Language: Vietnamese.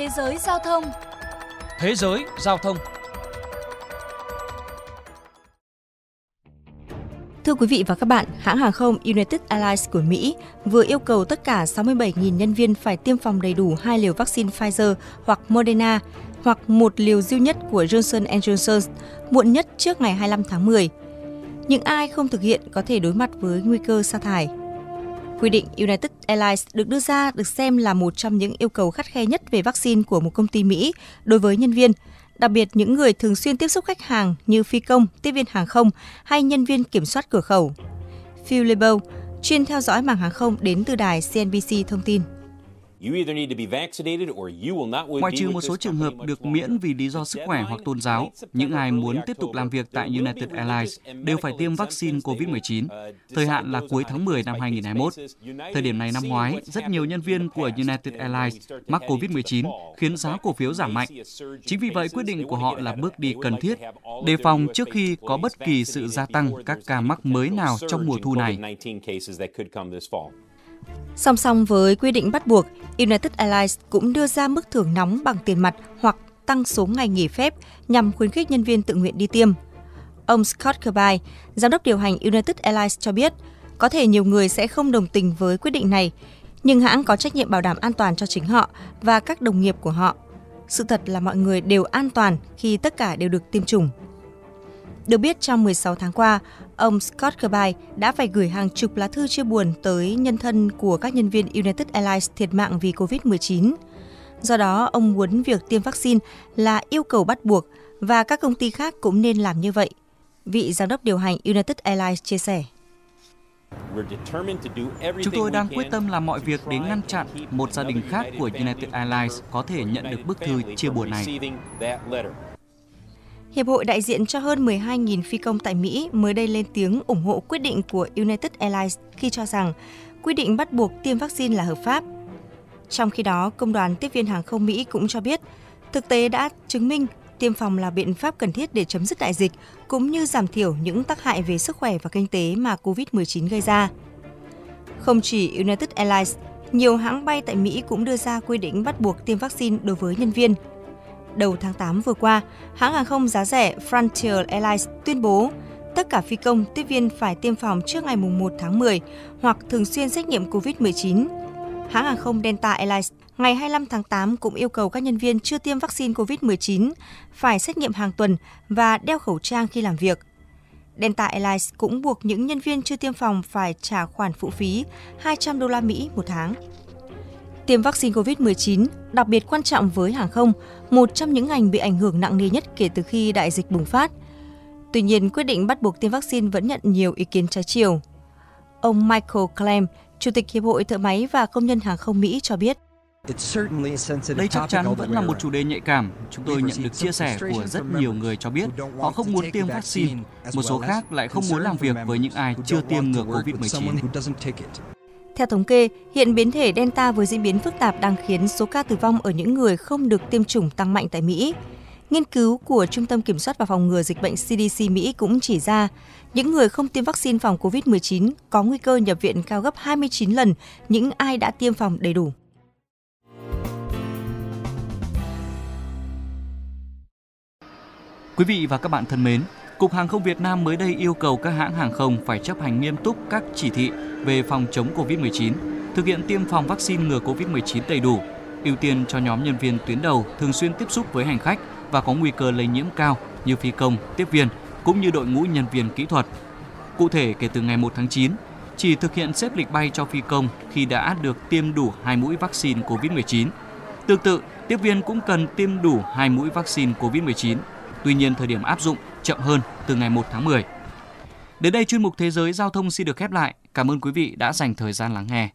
Thế giới giao thông Thế giới giao thông Thưa quý vị và các bạn, hãng hàng không United Airlines của Mỹ vừa yêu cầu tất cả 67.000 nhân viên phải tiêm phòng đầy đủ hai liều vaccine Pfizer hoặc Moderna hoặc một liều duy nhất của Johnson Johnson muộn nhất trước ngày 25 tháng 10. Những ai không thực hiện có thể đối mặt với nguy cơ sa thải. Quy định United Airlines được đưa ra được xem là một trong những yêu cầu khắt khe nhất về vaccine của một công ty Mỹ đối với nhân viên, đặc biệt những người thường xuyên tiếp xúc khách hàng như phi công, tiếp viên hàng không hay nhân viên kiểm soát cửa khẩu. Phil Lebo, chuyên theo dõi mảng hàng không đến từ đài CNBC thông tin. Ngoại trừ một số trường hợp được miễn vì lý do sức khỏe hoặc tôn giáo, những ai muốn tiếp tục làm việc tại United Airlines đều phải tiêm vaccine COVID-19. Thời hạn là cuối tháng 10 năm 2021. Thời điểm này năm ngoái, rất nhiều nhân viên của United Airlines mắc COVID-19 khiến giá cổ phiếu giảm mạnh. Chính vì vậy, quyết định của họ là bước đi cần thiết, đề phòng trước khi có bất kỳ sự gia tăng các ca mắc mới nào trong mùa thu này. Song song với quy định bắt buộc, United Airlines cũng đưa ra mức thưởng nóng bằng tiền mặt hoặc tăng số ngày nghỉ phép nhằm khuyến khích nhân viên tự nguyện đi tiêm. Ông Scott Kirby, giám đốc điều hành United Airlines cho biết, có thể nhiều người sẽ không đồng tình với quyết định này, nhưng hãng có trách nhiệm bảo đảm an toàn cho chính họ và các đồng nghiệp của họ. Sự thật là mọi người đều an toàn khi tất cả đều được tiêm chủng. Được biết trong 16 tháng qua, ông Scott Kirby đã phải gửi hàng chục lá thư chia buồn tới nhân thân của các nhân viên United Airlines thiệt mạng vì COVID-19. Do đó, ông muốn việc tiêm vaccine là yêu cầu bắt buộc và các công ty khác cũng nên làm như vậy. Vị giám đốc điều hành United Airlines chia sẻ. Chúng tôi đang quyết tâm làm mọi việc để ngăn chặn một gia đình khác của United Airlines có thể nhận được bức thư chia buồn này. Hiệp hội đại diện cho hơn 12.000 phi công tại Mỹ mới đây lên tiếng ủng hộ quyết định của United Airlines khi cho rằng quy định bắt buộc tiêm vaccine là hợp pháp. Trong khi đó, Công đoàn Tiếp viên Hàng không Mỹ cũng cho biết, thực tế đã chứng minh tiêm phòng là biện pháp cần thiết để chấm dứt đại dịch, cũng như giảm thiểu những tác hại về sức khỏe và kinh tế mà COVID-19 gây ra. Không chỉ United Airlines, nhiều hãng bay tại Mỹ cũng đưa ra quy định bắt buộc tiêm vaccine đối với nhân viên – đầu tháng 8 vừa qua, hãng hàng không giá rẻ Frontier Airlines tuyên bố tất cả phi công, tiếp viên phải tiêm phòng trước ngày 1 tháng 10 hoặc thường xuyên xét nghiệm COVID-19. Hãng hàng không Delta Airlines ngày 25 tháng 8 cũng yêu cầu các nhân viên chưa tiêm vaccine COVID-19 phải xét nghiệm hàng tuần và đeo khẩu trang khi làm việc. Delta Airlines cũng buộc những nhân viên chưa tiêm phòng phải trả khoản phụ phí 200 đô la Mỹ một tháng. Tiêm vaccine COVID-19 đặc biệt quan trọng với hàng không, một trong những ngành bị ảnh hưởng nặng nề nhất kể từ khi đại dịch bùng phát. Tuy nhiên, quyết định bắt buộc tiêm vaccine vẫn nhận nhiều ý kiến trái chiều. Ông Michael Clem, Chủ tịch Hiệp hội Thợ máy và Công nhân Hàng không Mỹ cho biết. Đây chắc chắn vẫn là một chủ đề nhạy cảm. Chúng tôi nhận được chia sẻ của rất nhiều người cho biết họ không muốn tiêm vaccine. Một số khác lại không muốn làm việc với những ai chưa tiêm ngừa COVID-19. Theo thống kê, hiện biến thể Delta với diễn biến phức tạp đang khiến số ca tử vong ở những người không được tiêm chủng tăng mạnh tại Mỹ. Nghiên cứu của Trung tâm Kiểm soát và Phòng ngừa Dịch bệnh CDC Mỹ cũng chỉ ra, những người không tiêm vaccine phòng COVID-19 có nguy cơ nhập viện cao gấp 29 lần những ai đã tiêm phòng đầy đủ. Quý vị và các bạn thân mến, Cục Hàng không Việt Nam mới đây yêu cầu các hãng hàng không phải chấp hành nghiêm túc các chỉ thị về phòng chống COVID-19, thực hiện tiêm phòng vaccine ngừa COVID-19 đầy đủ, ưu tiên cho nhóm nhân viên tuyến đầu thường xuyên tiếp xúc với hành khách và có nguy cơ lây nhiễm cao như phi công, tiếp viên cũng như đội ngũ nhân viên kỹ thuật. Cụ thể kể từ ngày 1 tháng 9, chỉ thực hiện xếp lịch bay cho phi công khi đã được tiêm đủ hai mũi vaccine COVID-19. Tương tự, tiếp viên cũng cần tiêm đủ hai mũi vaccine COVID-19. Tuy nhiên, thời điểm áp dụng chậm hơn từ ngày 1 tháng 10. Đến đây chuyên mục Thế giới Giao thông xin được khép lại. Cảm ơn quý vị đã dành thời gian lắng nghe.